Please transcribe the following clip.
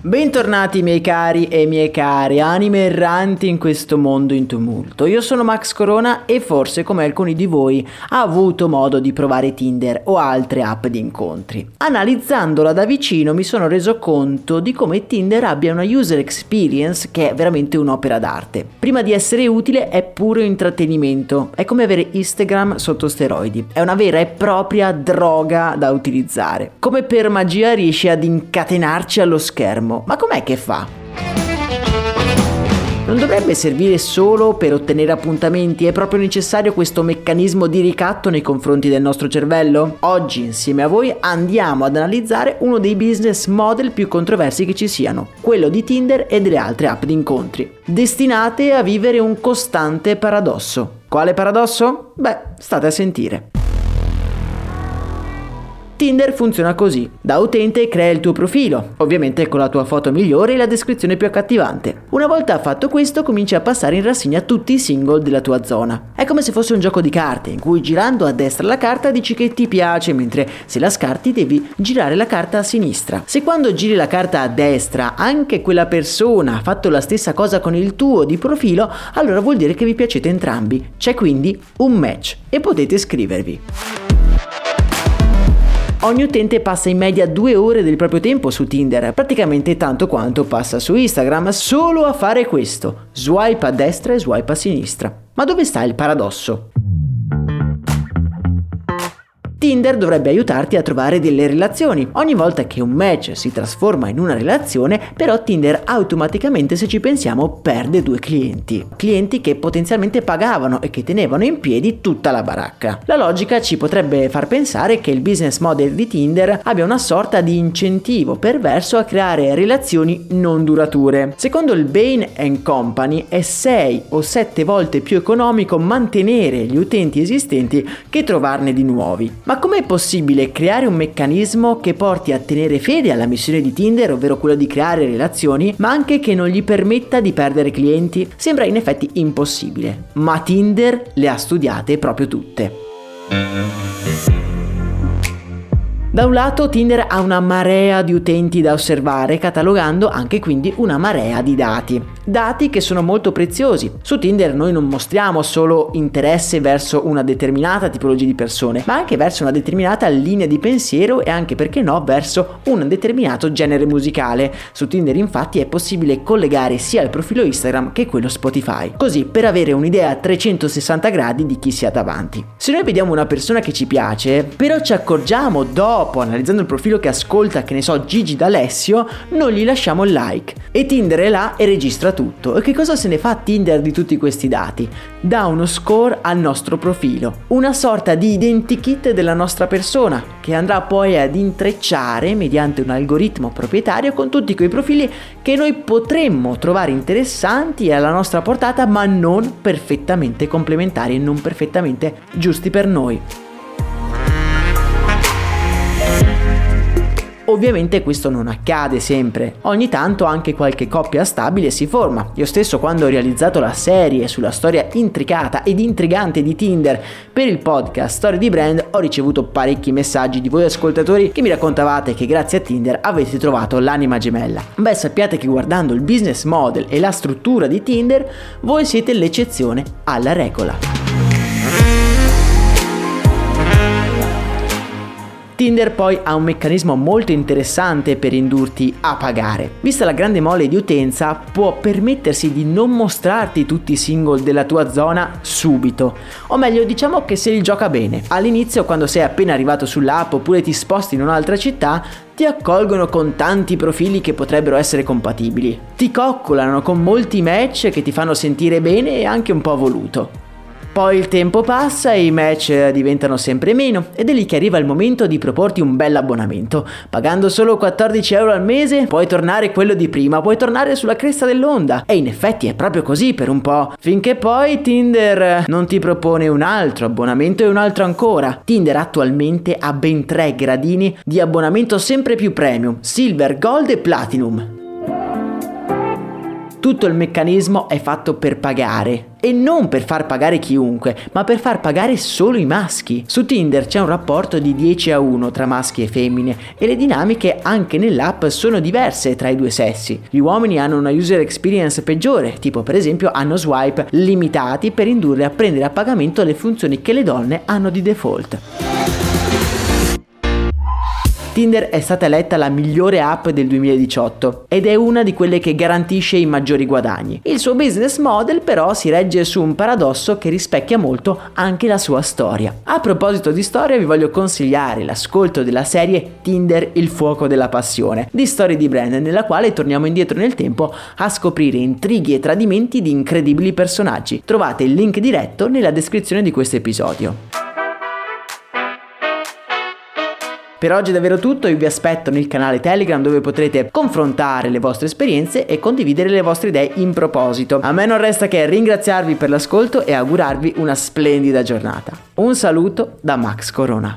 Bentornati miei cari e miei cari, anime erranti in questo mondo in tumulto. Io sono Max Corona e forse come alcuni di voi ha avuto modo di provare Tinder o altre app di incontri. Analizzandola da vicino mi sono reso conto di come Tinder abbia una user experience che è veramente un'opera d'arte. Prima di essere utile è puro intrattenimento, è come avere Instagram sotto steroidi, è una vera e propria droga da utilizzare. Come per magia riesce ad incatenarci allo schermo ma com'è che fa? Non dovrebbe servire solo per ottenere appuntamenti? È proprio necessario questo meccanismo di ricatto nei confronti del nostro cervello? Oggi insieme a voi andiamo ad analizzare uno dei business model più controversi che ci siano, quello di Tinder e delle altre app di incontri, destinate a vivere un costante paradosso. Quale paradosso? Beh, state a sentire. Tinder funziona così. Da utente crea il tuo profilo, ovviamente con la tua foto migliore e la descrizione più accattivante. Una volta fatto questo cominci a passare in rassegna tutti i single della tua zona. È come se fosse un gioco di carte in cui girando a destra la carta dici che ti piace, mentre se la scarti devi girare la carta a sinistra. Se quando giri la carta a destra anche quella persona ha fatto la stessa cosa con il tuo di profilo, allora vuol dire che vi piacete entrambi. C'è quindi un match e potete scrivervi. Ogni utente passa in media due ore del proprio tempo su Tinder, praticamente tanto quanto passa su Instagram, solo a fare questo, swipe a destra e swipe a sinistra. Ma dove sta il paradosso? Tinder dovrebbe aiutarti a trovare delle relazioni. Ogni volta che un match si trasforma in una relazione, però Tinder automaticamente, se ci pensiamo, perde due clienti. Clienti che potenzialmente pagavano e che tenevano in piedi tutta la baracca. La logica ci potrebbe far pensare che il business model di Tinder abbia una sorta di incentivo perverso a creare relazioni non durature. Secondo il Bain Company è 6 o 7 volte più economico mantenere gli utenti esistenti che trovarne di nuovi. Ma com'è possibile creare un meccanismo che porti a tenere fede alla missione di Tinder, ovvero quella di creare relazioni, ma anche che non gli permetta di perdere clienti? Sembra in effetti impossibile, ma Tinder le ha studiate proprio tutte. Da un lato Tinder ha una marea di utenti da osservare, catalogando anche quindi una marea di dati. Dati che sono molto preziosi. Su Tinder noi non mostriamo solo interesse verso una determinata tipologia di persone, ma anche verso una determinata linea di pensiero e anche perché no verso un determinato genere musicale. Su Tinder infatti è possibile collegare sia il profilo Instagram che quello Spotify, così per avere un'idea a 360 gradi di chi sia davanti. Se noi vediamo una persona che ci piace, però ci accorgiamo dopo analizzando il profilo che ascolta, che ne so, Gigi d'Alessio, non gli lasciamo il like. E Tinder è là e registra tutto. E che cosa se ne fa Tinder di tutti questi dati? Dà uno score al nostro profilo, una sorta di identikit della nostra persona, che andrà poi ad intrecciare mediante un algoritmo proprietario con tutti quei profili che noi potremmo trovare interessanti e alla nostra portata, ma non perfettamente complementari e non perfettamente giusti per noi. Ovviamente questo non accade sempre, ogni tanto anche qualche coppia stabile si forma. Io stesso quando ho realizzato la serie sulla storia intricata ed intrigante di Tinder per il podcast Storie di Brand ho ricevuto parecchi messaggi di voi ascoltatori che mi raccontavate che grazie a Tinder avete trovato l'anima gemella. Beh sappiate che guardando il business model e la struttura di Tinder voi siete l'eccezione alla regola. Tinder poi ha un meccanismo molto interessante per indurti a pagare. Vista la grande mole di utenza, può permettersi di non mostrarti tutti i single della tua zona subito. O meglio, diciamo che se li gioca bene. All'inizio, quando sei appena arrivato sull'app oppure ti sposti in un'altra città, ti accolgono con tanti profili che potrebbero essere compatibili. Ti coccolano con molti match che ti fanno sentire bene e anche un po' voluto. Poi il tempo passa e i match diventano sempre meno ed è lì che arriva il momento di proporti un bel abbonamento. Pagando solo 14 euro al mese puoi tornare quello di prima, puoi tornare sulla cresta dell'onda. E in effetti è proprio così per un po'. Finché poi Tinder non ti propone un altro abbonamento e un altro ancora. Tinder attualmente ha ben tre gradini di abbonamento sempre più premium, silver, gold e platinum. Tutto il meccanismo è fatto per pagare e non per far pagare chiunque, ma per far pagare solo i maschi. Su Tinder c'è un rapporto di 10 a 1 tra maschi e femmine e le dinamiche anche nell'app sono diverse tra i due sessi. Gli uomini hanno una user experience peggiore, tipo per esempio hanno swipe limitati per indurre a prendere a pagamento le funzioni che le donne hanno di default. Tinder è stata eletta la migliore app del 2018 ed è una di quelle che garantisce i maggiori guadagni. Il suo business model però si regge su un paradosso che rispecchia molto anche la sua storia. A proposito di storia vi voglio consigliare l'ascolto della serie Tinder il fuoco della passione di storie di brand nella quale torniamo indietro nel tempo a scoprire intrighi e tradimenti di incredibili personaggi. Trovate il link diretto nella descrizione di questo episodio. Per oggi è davvero tutto, io vi aspetto nel canale Telegram dove potrete confrontare le vostre esperienze e condividere le vostre idee in proposito. A me non resta che ringraziarvi per l'ascolto e augurarvi una splendida giornata. Un saluto da Max Corona.